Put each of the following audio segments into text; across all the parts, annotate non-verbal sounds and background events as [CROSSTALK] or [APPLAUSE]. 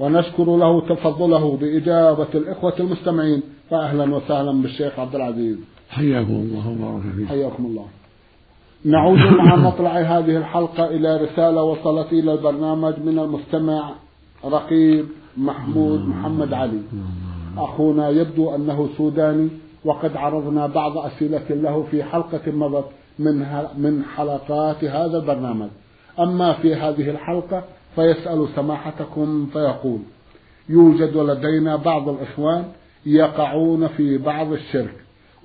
ونشكر له تفضله بإجابة الإخوة المستمعين فأهلا وسهلا بالشيخ عبد العزيز. حياكم الله وبارك فيك. حياكم الله. نعود مع مطلع هذه الحلقة إلى رسالة وصلت إلى البرنامج من المستمع رقيب محمود محمد علي. أخونا يبدو أنه سوداني وقد عرضنا بعض أسئلة له في حلقة مضت من من حلقات هذا البرنامج. أما في هذه الحلقة فيسأل سماحتكم فيقول يوجد لدينا بعض الإخوان يقعون في بعض الشرك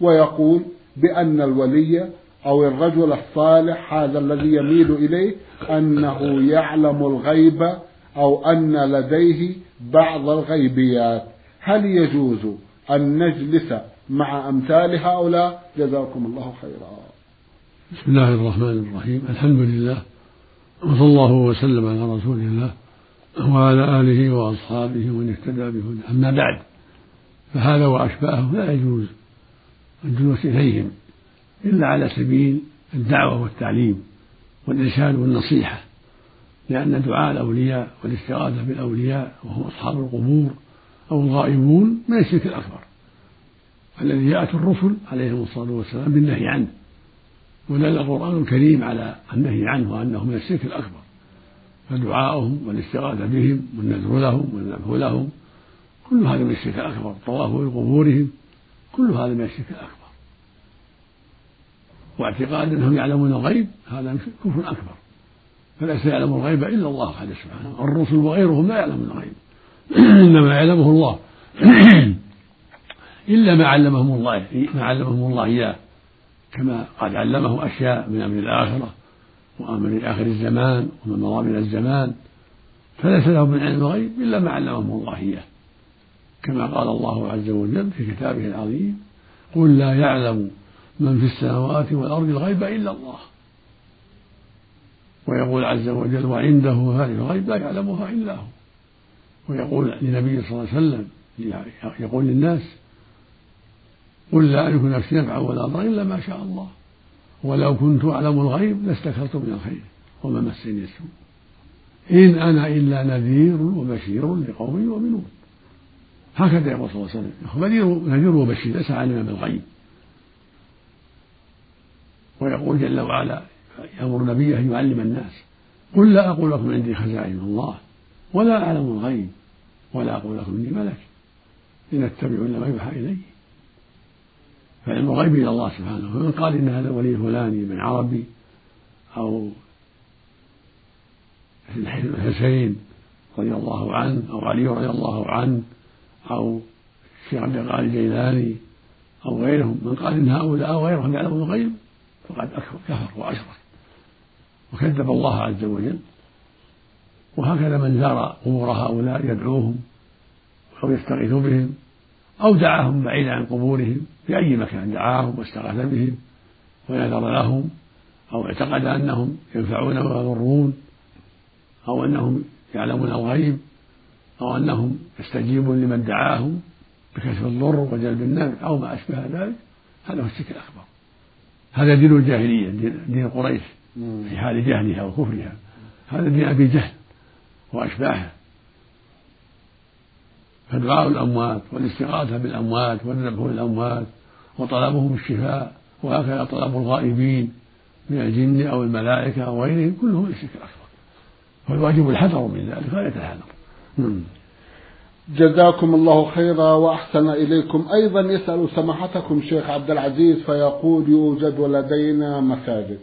ويقول بأن الولي أو الرجل الصالح هذا الذي يميل إليه أنه يعلم الغيب أو أن لديه بعض الغيبيات. هل يجوز أن نجلس مع أمثال هؤلاء؟ جزاكم الله خيرا. بسم الله الرحمن الرحيم. الحمد لله وصلى الله وسلم على رسول الله وعلى آله وأصحابه ومن اهتدى بهداه. أما بعد فهذا وأشباهه لا يجوز الجلوس إليهم إلا على سبيل الدعوة والتعليم والإرشاد والنصيحة لأن دعاء الأولياء والاستغاثة بالأولياء وهم أصحاب القبور أو الغائبون من الشرك الأكبر. الذي جاءت الرسل عليهم الصلاة والسلام بالنهي عنه. ودل القرآن الكريم على النهي عنه وأنه من الشرك الأكبر. فدعاؤهم والاستغاثة بهم والنذر لهم والذبح لهم كل هذا من الشرك الأكبر. الطواف بقبورهم كل هذا من الشرك الأكبر. واعتقاد أنهم يعلمون الغيب هذا كفر أكبر. فليس يعلم الغيب إلا الله وحده سبحانه الرسل وغيرهم لا يعلمون الغيب. [CLEARS THROAT] إنما يعلمه الله. [CLEARS THROAT] إلا ما علمهم الله ما علمهم الله إياه. كما قد علمه أشياء من أمر الآخرة وأمر آخر الزمان ومن مضامن الزمان فليس له من علم الغيب إلا ما علمه الله إياه. كما قال الله عز وجل في كتابه العظيم قل لا يعلم من في السماوات والأرض الغيب إلا الله. ويقول عز وجل وعنده هذه الغيب لا يعلمها إلا هو. ويقول للنبي صلى الله عليه وسلم يقول للناس قل لا أملك نفسي نفعا ولا ضرا إلا ما شاء الله. ولو كنت أعلم الغيب لاستكثرت من الخير وما مسني السوء. إن أنا إلا نذير وبشير لقوم يؤمنون. هكذا يقول صلى الله عليه وسلم. نذير وبشير ليس عالما بالغيب. ويقول جل وعلا يأمر نبيه أن يعلم الناس. قل لا أقول لكم عندي خزائن الله ولا أعلم الغيب ولا أقول لكم إني ملك إن أتبع إلا ما يوحى إلي. فعلم الغيب إلى الله سبحانه. فمن قال إن هذا الولي الفلاني من عربي أو الحسين رضي الله عنه أو علي رضي الله عنه أو الشيخ عبد القادر الجيلاني أو غيرهم من قال إن هؤلاء أو غيرهم يعلمون الغيب فقد كفر وأشرك وكذب الله عز وجل. وهكذا من زار قبور هؤلاء يدعوهم أو يستغيث بهم أو دعاهم بعيدا عن قبورهم. في أي مكان دعاهم واستغاث بهم ونذر لهم أو اعتقد أنهم ينفعون ويضرون أو أنهم يعلمون الغيب أو أنهم يستجيبون لمن دعاهم بكشف الضر وجلب النفع أو ما أشبه ذلك. هذا هو الشرك الأكبر. هذا دين الجاهلية دين قريش في حال جهلها وكفرها. هذا دين أبي جهل وأشباهه. فدعاء الأموات والاستغاثة بالأموات والذبح للأموات وطلبهم الشفاء وهكذا طلب الغائبين من الجن أو الملائكة أو غيرهم كلهم الشرك الأكبر فالواجب الحذر من ذلك غاية الحذر نعم. جزاكم الله خيرا وأحسن إليكم. أيضا يسأل سماحتكم شيخ عبد العزيز فيقول يوجد لدينا مساجد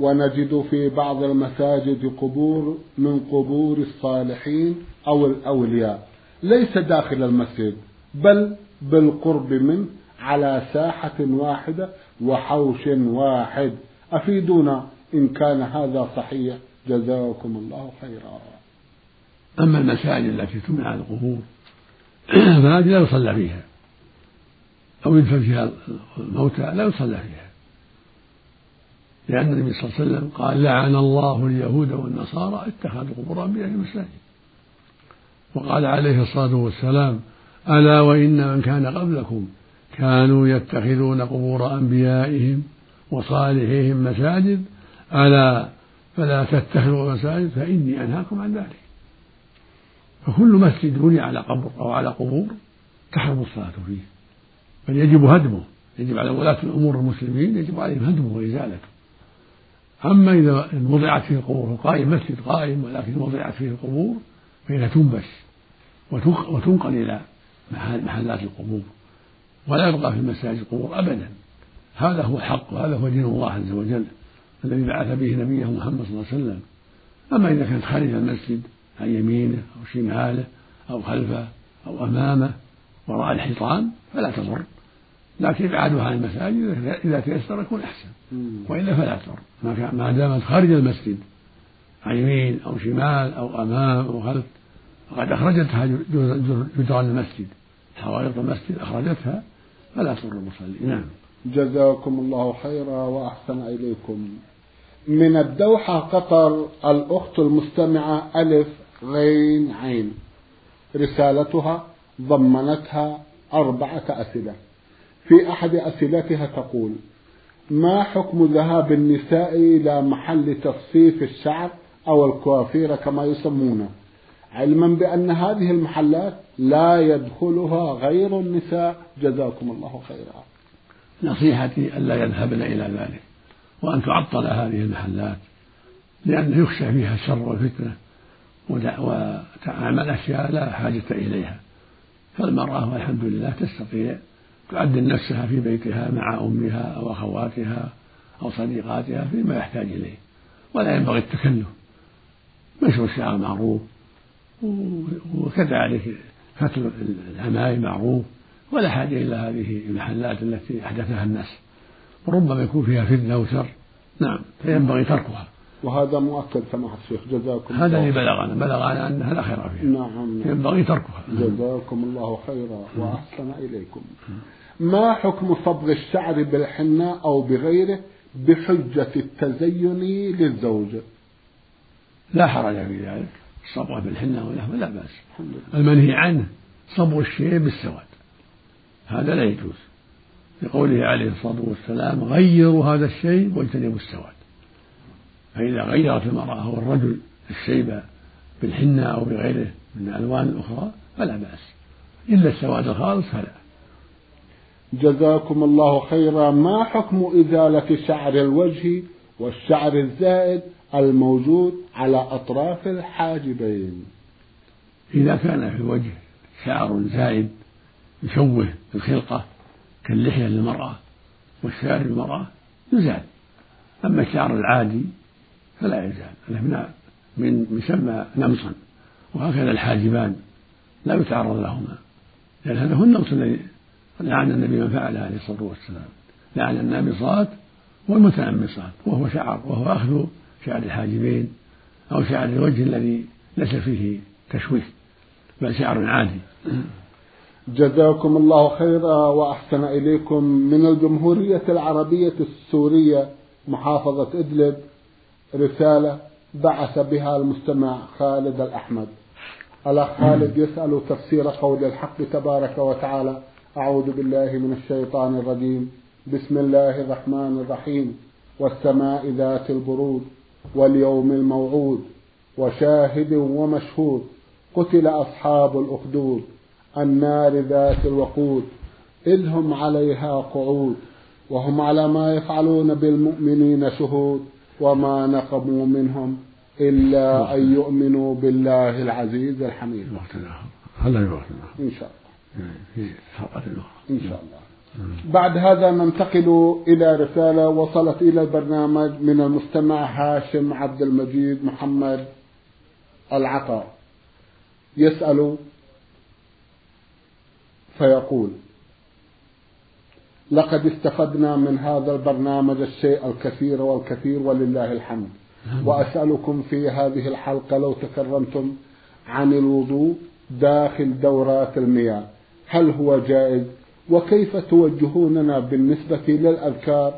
ونجد في بعض المساجد قبور من قبور الصالحين أو الأولياء. ليس داخل المسجد بل بالقرب منه على ساحة واحدة وحوش واحد. أفيدونا إن كان هذا صحيح. جزاكم الله خيرا. أما المساجد التي على القبور [CLEARS THROAT] فهذه لا يصلى فيها. أو يدفن فيها الموتى لا يصلى فيها. لأن النبي صلى الله عليه وسلم قال لعن الله اليهود والنصارى اتخذوا قبور أنبيائهم مساجد وقال عليه الصلاة والسلام ألا وإن من كان قبلكم كانوا يتخذون قبور أنبيائهم وصالحيهم مساجد ألا فلا تتخذوا مساجد فإني أنهاكم عن ذلك. فكل مسجد بني على قبر أو على قبور تحرم الصلاة فيه بل يجب هدمه يجب على ولاة الأمور المسلمين يجب عليهم هدمه وإزالته أما إذا وضعت فيه القبور قائم مسجد قائم ولكن وضعت فيه القبور فإنها تنبش. وتنقل إلى محلات القبور. ولا يبقى في المساجد قبور أبدا. هذا هو الحق وهذا هو دين الله عز وجل الذي بعث به نبيه محمد صلى الله عليه وسلم. أما إذا كانت خارج المسجد عن يمينه أو شماله أو خلفه أو أمامه وراء الحيطان فلا تضر. لكن إبعادها عن المساجد إذا تيسر يكون أحسن. وإلا فلا تضر. ما دامت خارج المسجد عن يمين أو شمال أو أمام أو خلف فقد أخرجتها جدران المسجد. حوائط المسجد أخرجتها فلا تضر المصلي. نعم. جزاكم الله خيرا وأحسن إليكم. من الدوحة قطر الأخت المستمعة ألف غين عين. رسالتها ضمنتها أربعة أسئلة. في أحد أسئلتها تقول ما حكم ذهاب النساء إلى محل تصفيف الشعر أو الكوافير كما يسمونه؟ علما بأن هذه المحلات لا يدخلها غير النساء. جزاكم الله خيرا. نصيحتي ألا يذهبن إلى ذلك وأن تعطل هذه المحلات لأنه يخشى فيها الشر والفتنة وتعمل أشياء لا حاجة إليها. فالمرأة والحمد لله تستطيع تعدل نفسها في بيتها مع أمها أو أخواتها أو صديقاتها فيما يحتاج إليه. ولا ينبغي التكلف. مشو الشعر معروف. وكذلك فتل العمايم معروف ولا حاجة إلى هذه المحلات التي أحدثها الناس. وربما يكون فيها فتنة وشر نعم فينبغي تركها. وهذا مؤكد سماحة الشيخ جزاكم هذا اللي بلغنا بلغنا أنها لا خير فيها. نعم, نعم. ينبغي تركها. جزاكم الله خيرا وأحسن إليكم. ما حكم صبغ الشعر بالحناء أو بغيره بحجة التزين للزوج؟ لا حرج في ذلك. الصبغة بالحناء ونحو لا بأس. المنهي عنه صبغ الشيء بالسواد. هذا لا يجوز. لقوله عليه الصلاة والسلام غيروا هذا الشيء واجتنبوا السواد. فإذا غيرت المرأة أو الرجل الشيب بالحنة أو بغيره من الألوان الأخرى فلا بأس. إلا السواد الخالص فلا. جزاكم الله خيرا. ما حكم إزالة شعر الوجه والشعر الزائد الموجود على أطراف الحاجبين. إذا كان في الوجه شعر زائد يشوه الخلقة كاللحية للمرأة والشعر للمرأة يزال. أما الشعر العادي فلا يزال. من يسمى نمصا. وهكذا الحاجبان لا يتعرض لهما. لأن هذا هو النمص الذي لعن النبي من فعله عليه الصلاة والسلام. لعن النامصات والمتنمصات وهو شعر وهو أخذ شعر الحاجبين أو شعر الوجه الذي ليس فيه تشويه بل شعر عادي. جزاكم الله خيرا وأحسن إليكم من الجمهورية العربية السورية محافظة إدلب. رسالة بعث بها المستمع خالد الأحمد. الأخ خالد يسأل تفسير قول الحق تبارك وتعالى أعوذ بالله من الشيطان الرجيم. بسم الله الرحمن الرحيم والسماء ذات البرود واليوم الموعود وشاهد ومشهود قتل أصحاب الأخدود النار ذات الوقود إذ هم عليها قعود وهم على ما يفعلون بالمؤمنين شهود وما نقموا منهم إلا أن يؤمنوا بالله العزيز الحميد. هلا إن شاء الله. إن شاء الله. بعد هذا ننتقل إلى رسالة وصلت إلى البرنامج من المستمع هاشم عبد المجيد محمد العطاء يسأل فيقول لقد استفدنا من هذا البرنامج الشيء الكثير والكثير ولله الحمد. وأسألكم في هذه الحلقة لو تكرمتم عن الوضوء داخل دورات المياه. هل هو جائز وكيف توجهوننا بالنسبة للأذكار؟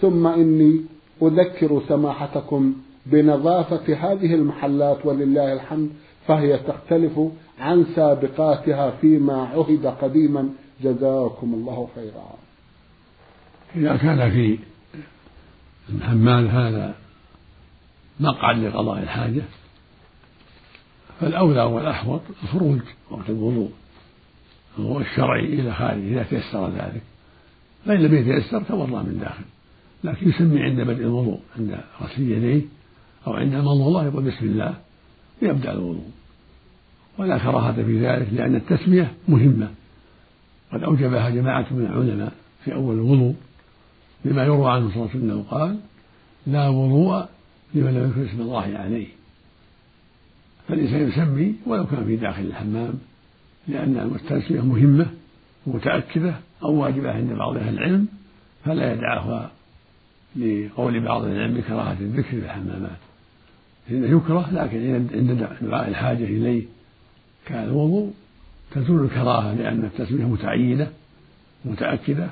ثم إني أذكر سماحتكم بنظافة هذه المحلات ولله الحمد فهي تختلف عن سابقاتها فيما عهد قديما. جزاكم الله خيرا. إذا كان في الحمال هذا مقعد لقضاء الحاجة فالأولى والأحوط الخروج وقت الوضوء الشرعي إلى خارج إذا تيسر ذلك. فإن لم يتيسر توضأ من داخل. لكن يسمي عند بدء الوضوء عند غسل يديه أو عند المضمضة يقول بسم الله ويبدأ الوضوء. ولا كراهة في ذلك لأن التسمية مهمة. قد أوجبها جماعة من العلماء في أول الوضوء لما يروى عنه صلى الله عليه وسلم قال لا وضوء لمن لم يذكر اسم الله عليه. فالإنسان يسمي ولو كان في داخل الحمام. لأن التسمية مهمة متأكدة أو واجبة عند بعض أهل العلم فلا يدعها لقول بعض العلم بكراهة الذكر في الحمامات إنه يكره لكن عند دعاء الحاجة إليه كان الوضوء تزول الكراهة لأن التسمية متعينة متأكدة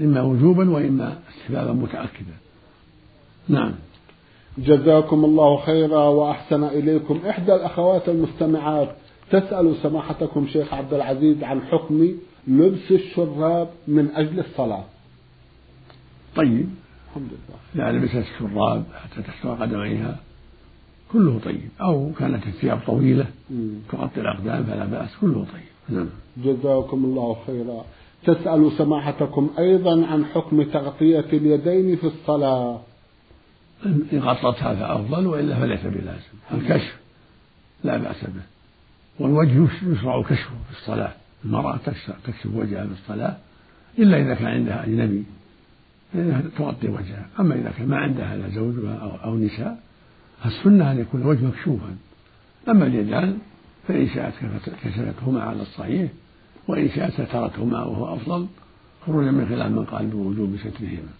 إما وجوبا وإما استحبابا متأكدا نعم. جزاكم الله خيرا وأحسن إليكم إحدى الأخوات المستمعات. تسأل سماحتكم شيخ عبد العزيز عن حكم لبس الشراب من أجل الصلاة. طيب. الحمد لله. إذا لبست الشراب حتى تستوى قدميها كله طيب. أو كانت الثياب طويلة تغطي الأقدام فلا بأس كله طيب. نعم. جزاكم الله خيرا. تسأل سماحتكم أيضا عن حكم تغطية اليدين في الصلاة. إن غطت هذا أفضل وإلا فليس بلازم. الكشف لا بأس به. والوجه يشرع كشفه في الصلاة. المرأة تكشف وجهها في الصلاة إلا إذا كان عندها أجنبي فإنها تغطي وجهها. أما إذا كان ما عندها لا زوجها أو, نساء السنة أن يكون الوجه مكشوفا. أما اليدان فإن شاءت كشفتهما على الصحيح وإن شاءت سترتهما وهو أفضل خروجا من خلاف من قال بوجوب سترهما.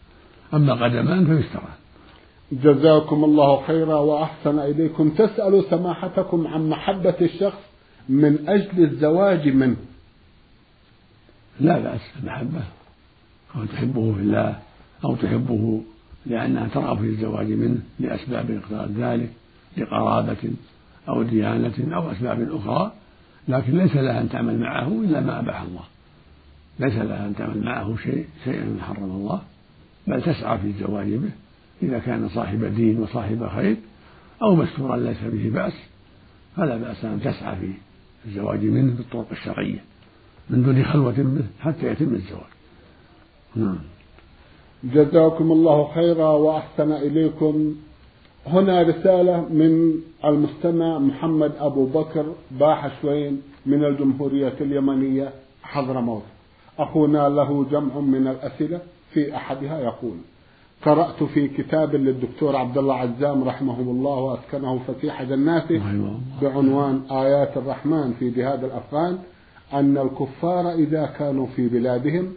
أما قدمان فيستران جزاكم الله خيرا وأحسن إليكم. تسأل سماحتكم عن محبة الشخص من أجل الزواج منه. لا بأس المحبة أو تحبه في الله أو تحبه لأنها ترغب في الزواج منه لأسباب اقتضاء ذلك لقرابة أو ديانة أو أسباب أخرى لكن ليس لها أن تعمل معه إلا ما أباح الله. ليس لها أن تعمل معه شيء شيئا حرم الله بل تسعى في الزواج به إذا كان صاحب دين وصاحب خير أو مستورا ليس به بأس فلا بأس أن تسعى في الزواج منه بالطرق الشرعية من دون خلوة به حتى يتم الزواج. نعم. جزاكم الله خيرا وأحسن إليكم. هنا رسالة من المستمع محمد أبو بكر باحشوين من الجمهورية اليمنية حضرموت أخونا له جمع من الأسئلة في أحدها يقول قرأت في كتاب للدكتور عبد الله عزام رحمه الله وأسكنه فسيح جناته بعنوان آيات الرحمن في جهاد الأفغان أن الكفار إذا كانوا في بلادهم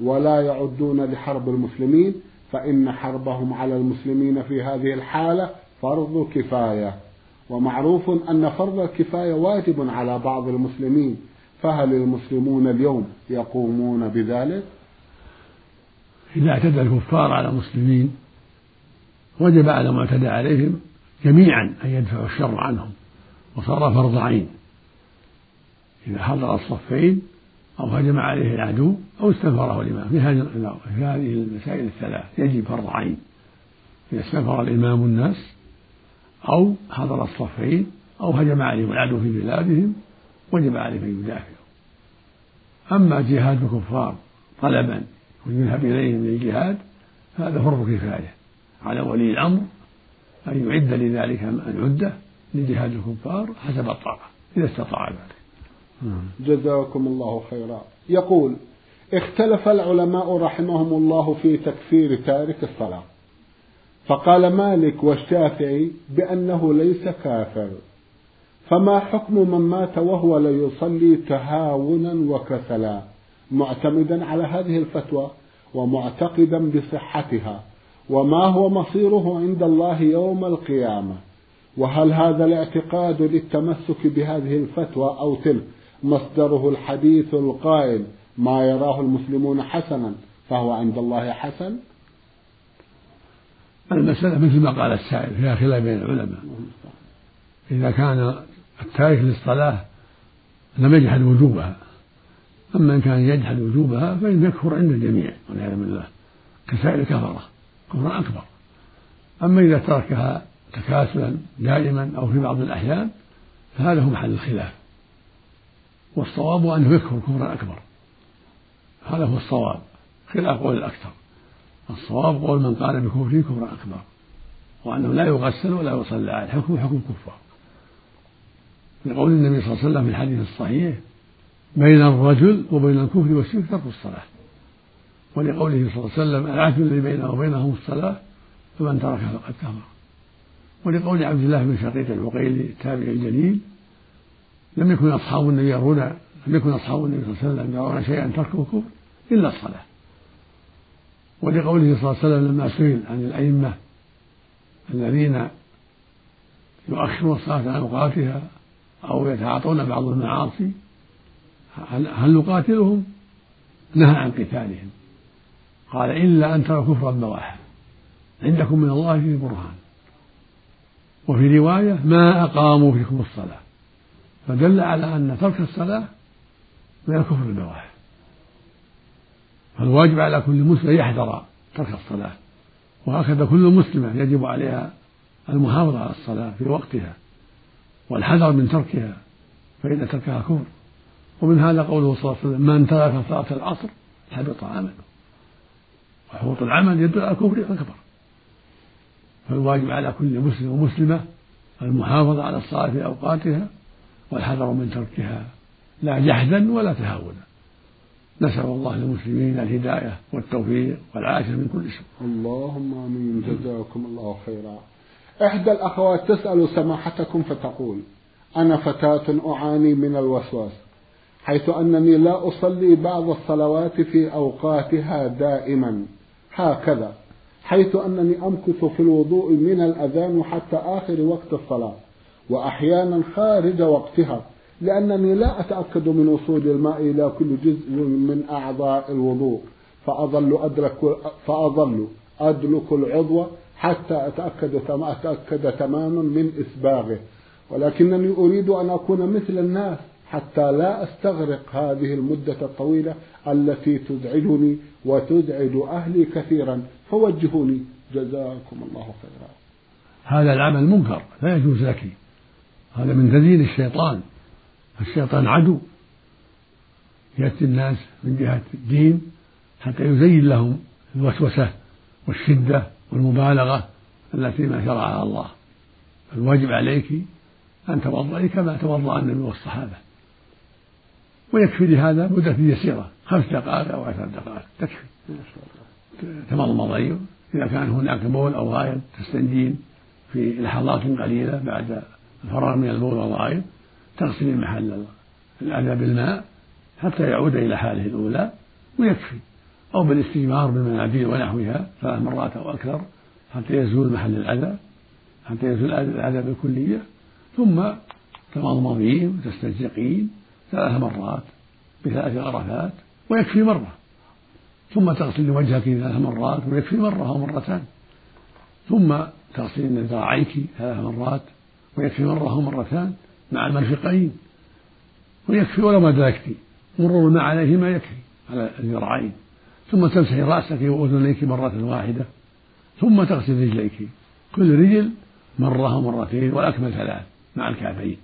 ولا يعدون لحرب المسلمين فإن حربهم على المسلمين في هذه الحالة فرض كفاية ومعروف أن فرض الكفاية واجب على بعض المسلمين فهل المسلمون اليوم يقومون بذلك؟ إذا اعتدى الكفار على المسلمين وجب على ما اعتدى عليهم جميعا أن يدفعوا الشر عنهم وصار فرض عين إذا حضر الصفين أو هجم عليه العدو أو استنفره الإمام. في هذه المسائل الثلاث. يجب فرض عين إذا استنفر الإمام الناس أو حضر الصفين أو هجم عليهم العدو في بلادهم وجب عليهم أن يدافعوا. أما جهاد الكفار طلبا ويذهب إليهم للجهاد هذا فرض كفاية. على ولي الأمر أن يعد لذلك العدة لجهاد الكفار حسب الطاقة إذا استطاع ذلك. جزاكم الله خيرا. يقول اختلف العلماء رحمهم الله في تكفير تارك الصلاة. فقال مالك والشافعي بأنه ليس كافر. فما حكم من مات وهو لا يصلي تهاونا وكسلا؟ معتمدا على هذه الفتوى ومعتقدا بصحتها. وما هو مصيره عند الله يوم القيامة؟ وهل هذا الاعتقاد للتمسك بهذه الفتوى أو تلك؟ مصدره الحديث القائل ما يراه المسلمون حسنا فهو عند الله حسن؟ المسألة مثل ما قال السائل فيها خلاف بين العلماء. إذا كان التارك للصلاة لم يجحد وجوبها. أما إن كان يجحد وجوبها فإن يكفر عند الجميع والعياذ بالله. كسائر الكفرة كفرا أكبر. أما إذا تركها تكاسلا دائما أو في بعض الأحيان فهذا هو محل الخلاف. والصواب أنه يكفر كفرا أكبر. هذا هو الصواب خلاف قول الأكثر. الصواب قول من قال بكفره كفرا أكبر. وأنه لا يغسل ولا يصلى عليه حكم حكم كفار لقول النبي صلى الله عليه وسلم في الحديث الصحيح بين الرجل وبين الكفر والشرك ترك الصلاة. ولقوله صلى الله عليه وسلم العهد الذي بينه وبينهم الصلاة؟ فمن تركها فقد كفر. ولقول عبد الله بن شقيق العقيلي التابعي الجليل لم يكن أصحاب النبي يرون لم يكن أصحاب النبي صلى الله عليه وسلم يرون شيئا تركه كفر إلا الصلاة. ولقوله صلى الله عليه وسلم لما سئل عن الأئمة الذين يؤخرون الصلاة عن أوقاتها أو يتعاطون بعض المعاصي هل نقاتلهم؟ نهى عن قتالهم. قال إلا أن ترى كفرا بواحا عندكم من الله فيه برهان. وفي رواية ما أقاموا فيكم الصلاة. فدل على أن ترك الصلاة من الكفر البواح فالواجب على كل مسلم يحذر ترك الصلاة. وهكذا كل مسلمة يجب عليها المحافظة على الصلاة في وقتها. والحذر من تركها فإن تركها كفر. ومن هذا قوله صلى الله عليه وسلم من ترك صلاة العصر حبط عمله وحبوط العمل يدل على الكفر الأكبر فالواجب على كل مسلم ومسلمة المحافظة على الصلاة في أوقاتها والحذر من تركها لا جحدا ولا تهاونا. نسأل الله للمسلمين الهداية والتوفيق والعافية من كل سوء اللهم آمين. جزاكم الله خيرا. إحدى الأخوات تسأل سماحتكم فتقول أنا فتاة أعاني من الوسواس. حيث أنني لا أصلي بعض الصلوات في أوقاتها دائما. هكذا. حيث أنني أمكث في الوضوء من الأذان حتى آخر وقت الصلاة وأحيانا خارج وقتها لأنني لا أتأكد من وصول الماء إلى كل جزء من أعضاء الوضوء. فأظل أدرك فأظل أدلك العضو حتى أتأكد أتأكد تماما من إسباغه. ولكنني أريد أن أكون مثل الناس حتى لا أستغرق هذه المدة الطويلة التي تزعجني وتزعج أهلي كثيرا. فوجهوني. جزاكم الله خيرا. هذا العمل منكر. لا يجوز لك. هذا من تزيين الشيطان. الشيطان عدو. يأتي الناس من جهة الدين حتى يزين لهم الوسوسة والشدة والمبالغة التي ما شرعها الله. الواجب عليك أن توضئي كما توضأ النبي والصحابة. ويكفي لهذا مدة يسيرة خمس دقائق أو عشر دقائق تكفي. تمضمضين إذا كان هناك بول أو غائط تستنجين في لحظات قليلة بعد الفراغ من البول والغائط تغسلين محل الأذى بالماء حتى يعود إلى حاله الأولى ويكفي. أو بالاستجمار بالمناديل ونحوها ثلاث مرات أو أكثر حتى يزول محل الأذى حتى يزول الأذى بالكلية ثم تمضمضين وتستنشقين ثلاث مرات بثلاث غرفات ويكفي مرة ثم تغسلين وجهك ثلاث مرات ويكفي مرة أو مرتان ثم تغسلين ذراعيك ثلاث مرات ويكفي مرة أو مرتان مع المرفقين ويكفي ولو ما أدركت مرور الماء عليهما يكفي على الذراعين ثم تمسحي رأسك وأذنيك مرة واحدة ثم تغسل رجليك كل رجل مرة أو مرتين والأكمل ثلاث مع الكعبين.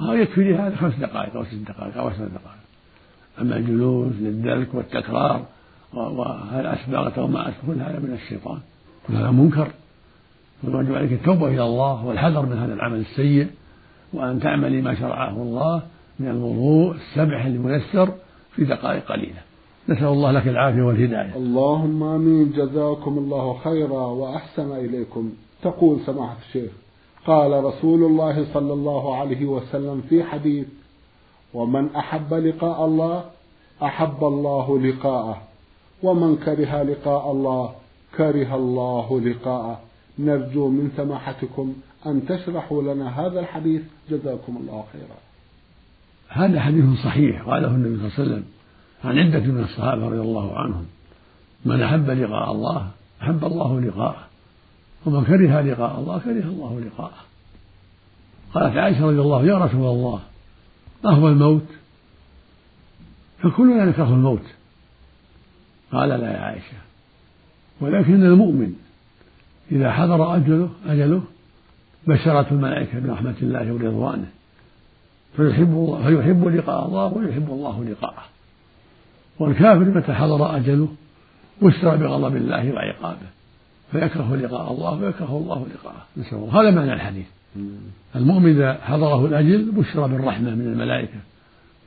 هذا يكفي لهذا خمس دقائق أو ست دقائق أو عشر دقائق. أما الجلوس للدلك والتكرار وهل أسبغت وما أسبغ كل هذا من الشيطان. كل هذا منكر. فالواجب عليك التوبة إلى الله والحذر من هذا العمل السيء وأن تعملي ما شرعه الله من الوضوء السبح الميسر في دقائق قليلة. نسأل الله لك العافية والهداية. اللهم آمين. جزاكم الله خيرا وأحسن إليكم. تقول سماحة الشيخ. قال رسول الله صلى الله عليه وسلم في حديث ومن أحب لقاء الله أحب الله لقاءه ومن كره لقاء الله كره الله لقاءه. نرجو من سماحتكم أن تشرحوا لنا هذا الحديث. جزاكم الله خيرا. هذا حديث صحيح قاله النبي صلى الله عليه وسلم عن عدة من الصحابة رضي الله عنهم. من أحب لقاء الله أحب الله لقاءه. ومن كره لقاء الله كره الله لقاءه. قالت عائشة رضي الله يا رسول الله أهو الموت؟ فكلنا نكره الموت. قال لا يا عائشة ولكن المؤمن إذا حضر أجله أجله بشرته الملائكة برحمة الله ورضوانه فيحب الله فيحب لقاء الله ويحب الله لقاءه. والكافر متى حضر أجله بشر بغضب الله وعقابه. فيكره لقاء الله ويكره الله لقاءه. نسأل الله. هذا معنى الحديث. المؤمن إذا حضره الأجل بشر بالرحمة من الملائكة.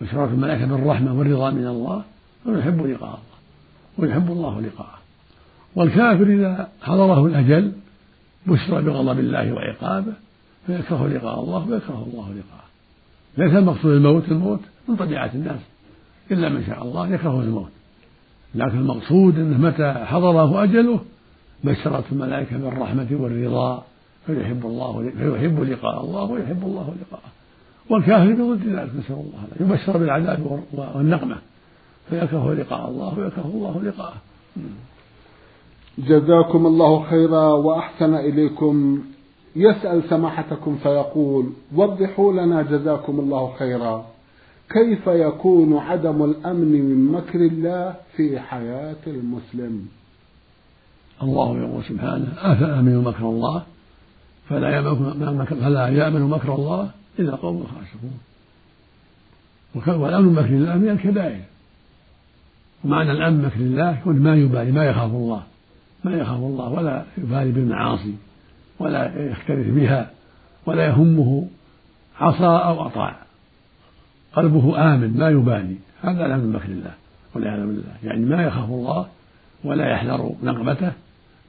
بشرت الملائكة بالرحمة والرضا من الله ويحب لقاء الله ويحب الله لقاءه. والكافر إذا حضره الأجل بشر بغضب الله وعقابه فيكره لقاء الله ويكره الله لقاءه. ليس المقصود الموت الموت من طبيعة الناس. إلا من شاء الله يكره الموت. لكن المقصود أنه متى حضره أجله بشرت الملائكة بالرحمة والرضا فيحب الله فيحب لقاء الله ويحب الله لقاءه. والكافر بضد ذلك نسأل الله يبشر بالعذاب والنقمة. فيكره لقاء الله ويكره الله لقاءه. جزاكم الله خيرا وأحسن إليكم. يسأل سماحتكم فيقول وضحوا لنا جزاكم الله خيرا. كيف يكون عدم الأمن من مكر الله في حياة المسلم؟ الله يقول سبحانه أفأمنوا مكر الله؟ فلا يأمن فلا يأمن مكر الله إلا قوم خاسرون والأمن مكر الله من الكبائر. ومعنى الأمن مكر الله يكون ما يبالي ما يخاف الله. ما يخاف الله ولا يبالي بالمعاصي ولا يختلف بها ولا يهمه عصى أو أطاع قلبه آمن ما يبالي. هذا الأمن من مكر الله والعياذ بالله. يعني ما يخاف الله ولا يحذر نقمته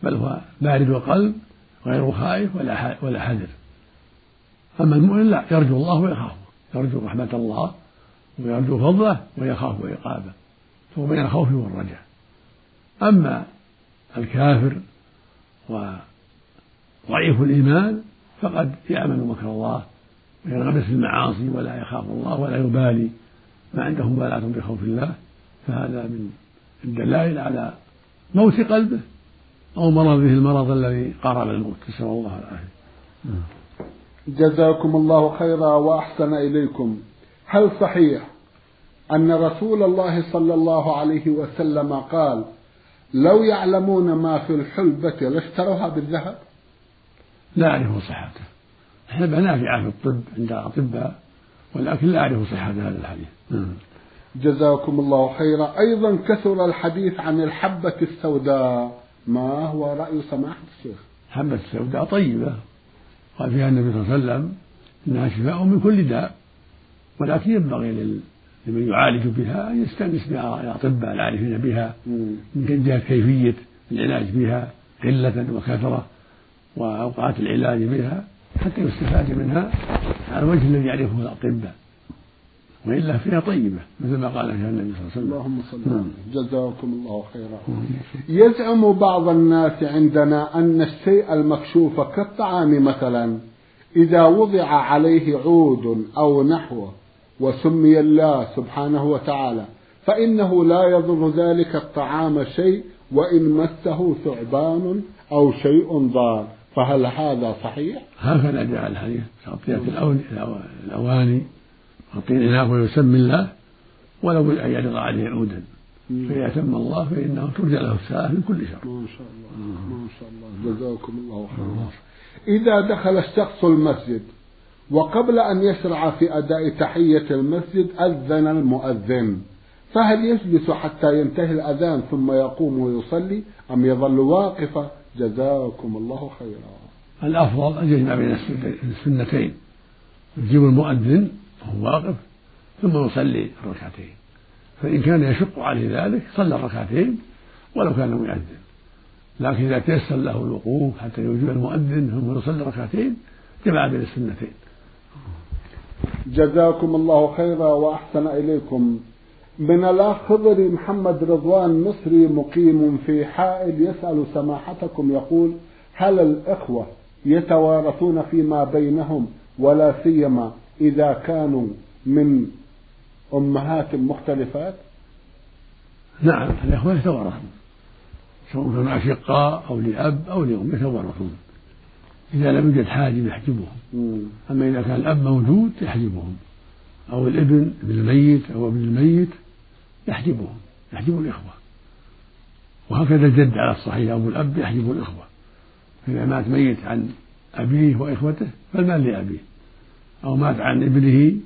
بل هو بارد القلب غير خائف ولا ولا حذر. أما المؤمن لا يرجو الله ويخافه يرجو رحمة الله ويرجو فضله ويخاف عقابه. فهو بين الخوف والرجاء. أما الكافر وضعيف الإيمان فقد يأمن مكر الله ويرغب في المعاصي ولا يخاف الله ولا يبالي. ما عنده مبالاة بخوف الله فهذا من الدلائل على موت قلبه أو مرضه المرض الذي قارب الموت نسأل الله العافية. جزاكم الله خيرا وأحسن إليكم. هل صحيح أن رسول الله صلى الله عليه وسلم قال لو يعلمون ما في الحلبة لاشتروها بالذهب لا أعرف صحته. الحلبة نافعة في الطب عند الأطباء ولكن لا أعرف صحة هذا الحديث. نعم. جزاكم الله خيرا. أيضا كثر الحديث عن الحبة السوداء. ما هو رأي سماحة الشيخ؟ الحبة السوداء طيبة. قال فيها النبي صلى الله عليه وسلم إنها شفاء من كل داء ولكن ينبغي لمن يعالج بها أن يستأنس بها الأطباء العارفين بها من جهة كيفية العلاج بها قلة وكثرة وأوقات العلاج بها حتى يستفاد منها على الوجه الذي يعرفه الأطباء. وإلا فيها طيبة مثل ما قال فيها النبي صلى الله عليه وسلم. اللهم صل نعم. جزاكم الله خيرا. يزعم بعض الناس عندنا أن الشيء المكشوف كالطعام مثلا إذا وضع عليه عود أو نحوه وسمي الله سبحانه وتعالى فإنه لا يضر ذلك الطعام شيء وإن مسه ثعبان أو شيء ضار. فهل هذا صحيح؟ هكذا جاء الحديث تغطية الأواني. يغطي الإناء ويسمي الله ولو أن يعرض عليه عودا فإذا تم الله فإنه ترجع له الساعة من كل شر ما شاء الله ما شاء الله. جزاكم الله خيرا. إذا دخل الشخص المسجد وقبل أن يشرع في أداء تحية المسجد أذن المؤذن. فهل يجلس حتى ينتهي الأذان ثم يقوم ويصلي أم يظل واقفا جزاكم الله خيرا. الأفضل أن يجمع بين السنتين. يجيب المؤذن وهو واقف ثم يصلي الركعتين فإن كان يشق عليه ذلك صلى الركعتين ولو كان مؤذن. لكن إذا تيسر له الوقوف حتى يجيب المؤذن ثم يصلي ركعتين جمع بين السنتين. جزاكم الله خيرا وأحسن إليكم. من الأخ خضري محمد رضوان مصري مقيم في حائل يسأل سماحتكم يقول هل الإخوة يتوارثون فيما بينهم ولا سيما إذا كانوا من أمهات مختلفات؟ نعم الإخوة يتوارثون سواء كانوا أشقاء أو لأب أو لأم يتوارثون. إذا لم يوجد حاجب يحجبهم. أما إذا كان الأب موجود يحجبهم أو الابن ابن الميت أو ابن الميت يحجبهم يحجب الإخوة. وهكذا الجد على الصحيح أبو الأب يحجب الإخوة. فإذا مات ميت عن أبيه وإخوته فالمال لأبيه. أو مات عن ابنه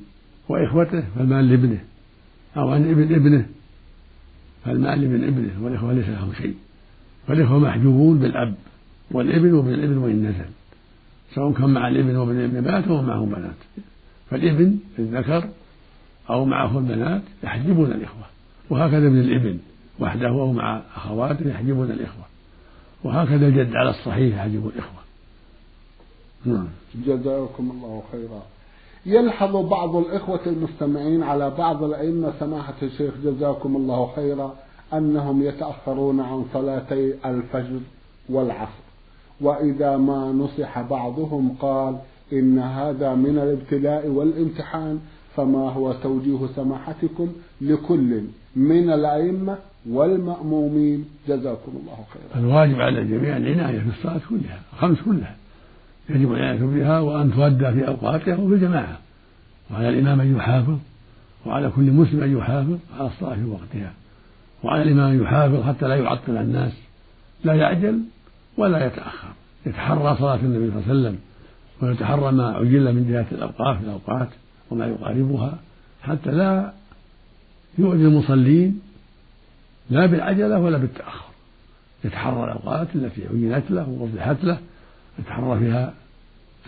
وإخوته فالمال لابنه. أو عن ابن ابنه فالمال لابن ابنه والإخوة ليس لهم شيء. فالإخوة محجوبون بالأب والابن وابن الابن وإن نزل. سواء كان مع الابن وابن الابن بنات أو معهم بنات. فالابن الذكر أو معه البنات يحجبون الإخوة. وهكذا ابن الابن وحده أو مع أخواته يحجبون الإخوة. وهكذا الجد على الصحيح يحجب الإخوة. نعم. جزاكم الله خيرا. يلحظ بعض الإخوة المستمعين على بعض الأئمة سماحة الشيخ جزاكم الله خيرا أنهم يتأخرون عن صلاتي الفجر والعصر. وإذا ما نصح بعضهم قال إن هذا من الابتلاء والامتحان فما هو توجيه سماحتكم لكل من الأئمة والمأمومين. جزاكم الله خيرا. الواجب على الجميع العناية في الصلاة كلها الخمس كلها. يجب العناية بها وأن تؤدى في أوقاتها وفي الجماعة وعلى الإمام أن يحافظ وعلى كل مسلم أن يحافظ على الصلاة في وقتها. وعلى الإمام أن يحافظ حتى لا يعطل الناس. لا يعجل ولا يتأخر. يتحرى صلاة النبي صلى الله عليه وسلم ويتحرى ما عجل من جهة الأوقاف الأوقات وما يقاربها حتى لا يؤذي المصلين لا بالعجلة ولا بالتأخر. يتحرى الأوقات التي عينت له ووضحت له يتحرى فيها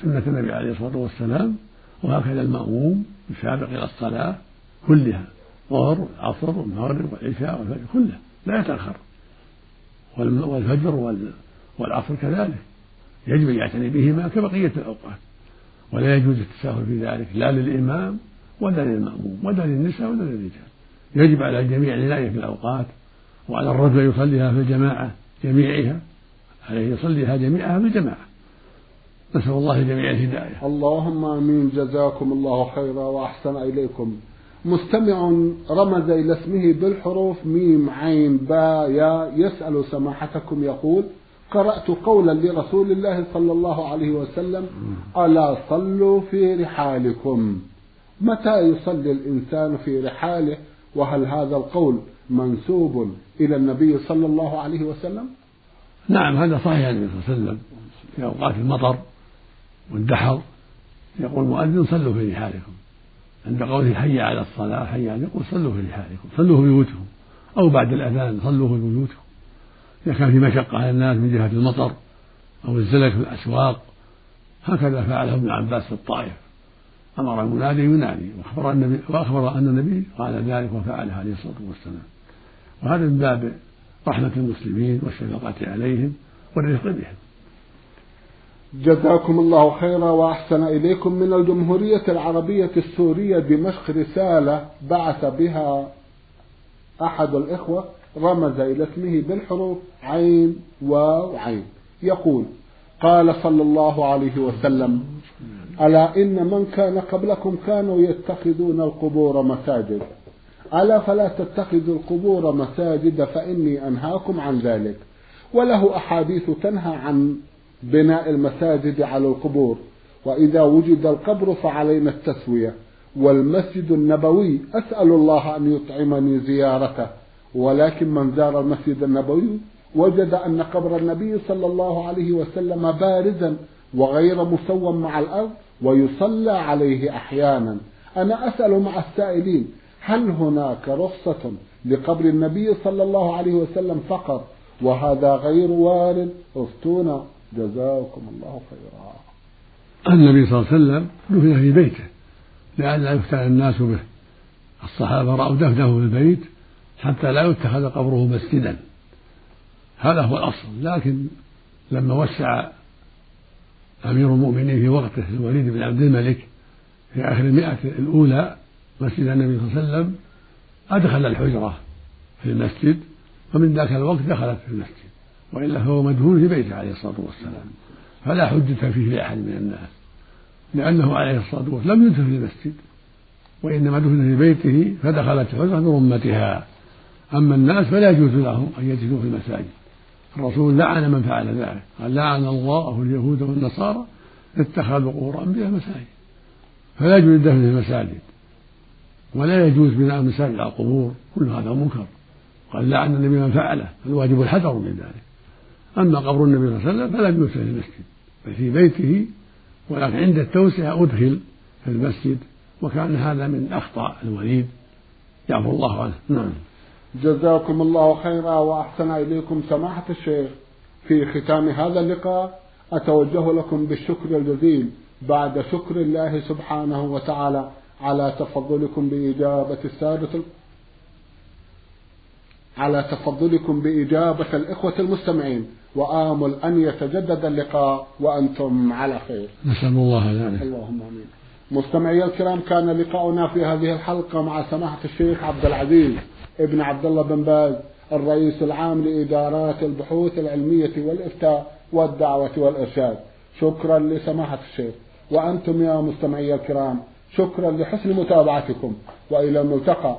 سنة النبي عليه الصلاة والسلام وهكذا المأموم يسابق إلى الصلاة كلها الظهر والعصر والمغرب والعشاء والفجر كلها لا يتأخر. والفجر والعصر كذلك. يجب أن يعتني بهما كبقية الأوقات. ولا يجوز التساهل في ذلك لا للإمام ولا للمأموم ولا للنساء ولا للرجال. يجب على الجميع العناية في الأوقات وعلى الرجل يصليها في الجماعة جميعها عليه يصليها جميعها في الجماعة. نسأل الله الجميع الهداية. اللهم آمين. جزاكم الله خيرا وأحسن إليكم. مستمع رمز إلى اسمه بالحروف ميم عين باء يا. يسأل سماحتكم يقول قرأت قولا لرسول الله صلى الله عليه وسلم ألا صلوا في رحالكم؟ متى يصلي الإنسان في رحاله؟ وهل هذا القول منسوب إلى النبي صلى الله عليه وسلم؟ نعم هذا صحيح النبي صلى الله عليه وسلم في أوقات المطر. والدحر يقول المؤذن صلوا في رحالكم. عند قوله حي على الصلاة حي على يقول صلوا في رحالكم صلوا في بيوتكم. أو بعد الأذان صلوا في بيوتكم. إذا كان في مشقة على الناس من جهة المطر أو الزلك في الأسواق هكذا فعله ابن عباس في الطائف. أمر المنادي ينادي وأخبر النبي وأخبر أن النبي قال ذلك وفعله عليه الصلاة والسلام. وهذا من باب رحمة المسلمين والشفقة عليهم والرفق بهم. جزاكم الله خيرا وأحسن إليكم من الجمهورية العربية السورية دمشق رسالة بعث بها أحد الإخوة رمز إلى اسمه بالحروف عين واو عين. يقول قال صلى الله عليه وسلم ألا إن من كان قبلكم كانوا يتخذون القبور مساجد. ألا فلا تتخذوا القبور مساجد فإني أنهاكم عن ذلك. وله أحاديث تنهى عن بناء المساجد على القبور. وإذا وجد القبر فعلينا التسوية. والمسجد النبوي أسأل الله أن يطعمني زيارته. ولكن من زار المسجد النبوي وجد أن قبر النبي صلى الله عليه وسلم بارزا وغير مسوى مع الأرض ويصلى عليه أحيانا. أنا أسأل مع السائلين هل هناك رخصة لقبر النبي صلى الله عليه وسلم فقط؟ وهذا غير وارد. افتونا جزاكم الله خيرا. النبي صلى الله عليه وسلم دفن في بيته لئلا يفتن الناس به. الصحابة رأوا دفنه في البيت حتى لا يتخذ قبره مسجدا. هذا هو الأصل. لكن لما وسع أمير المؤمنين في وقته الوليد بن عبد الملك في آخر المئة الأولى مسجد النبي صلى الله عليه وسلم أدخل الحجرة في المسجد ومن ذاك الوقت دخلت في المسجد. وإلا فهو مدفون في بيته عليه الصلاة والسلام. فلا حجة فيه لأحد من الناس. لأنه عليه الصلاة والسلام لم يدفن في المسجد. وإنما دفن في بيته فدخلت الحجرة برمتها أما الناس فلا يجوز لهم أن يجلسوا في المساجد. الرسول لعن من فعل ذلك. قال لعن الله اليهود والنصارى اتخذوا قبور أنبياء مساجد. فلا يجوز الدفن في المساجد. ولا يجوز بناء المساجد على القبور. كل هذا منكر. قال لعن النبي من فعله. الواجب الحذر من ذلك. أما قبر النبي صلى الله عليه وسلم يجوز في المسجد بل في بيته ولكن عند التوسعة أدخل في المسجد وكان هذا من أخطاء الوليد. يعفو الله عنه. نعم. جزاكم الله خيرا وأحسن إليكم سماحة الشيخ. في ختام هذا اللقاء أتوجه لكم بالشكر الجزيل بعد شكر الله سبحانه وتعالى على تفضلكم بإجابة السادة على تفضلكم بإجابة الإخوة المستمعين. وآمل أن يتجدد اللقاء وأنتم على خير. نسأل الله ذلك اللهم آمين. مستمعي الكرام كان لقاؤنا في هذه الحلقة مع سماحة الشيخ عبد العزيز ابن عبد الله بن باز الرئيس العام لإدارات البحوث العلمية والإفتاء والدعوة والإرشاد. شكرا لسماحة الشيخ. وأنتم يا مستمعي الكرام شكرا لحسن متابعتكم. وإلى الملتقى.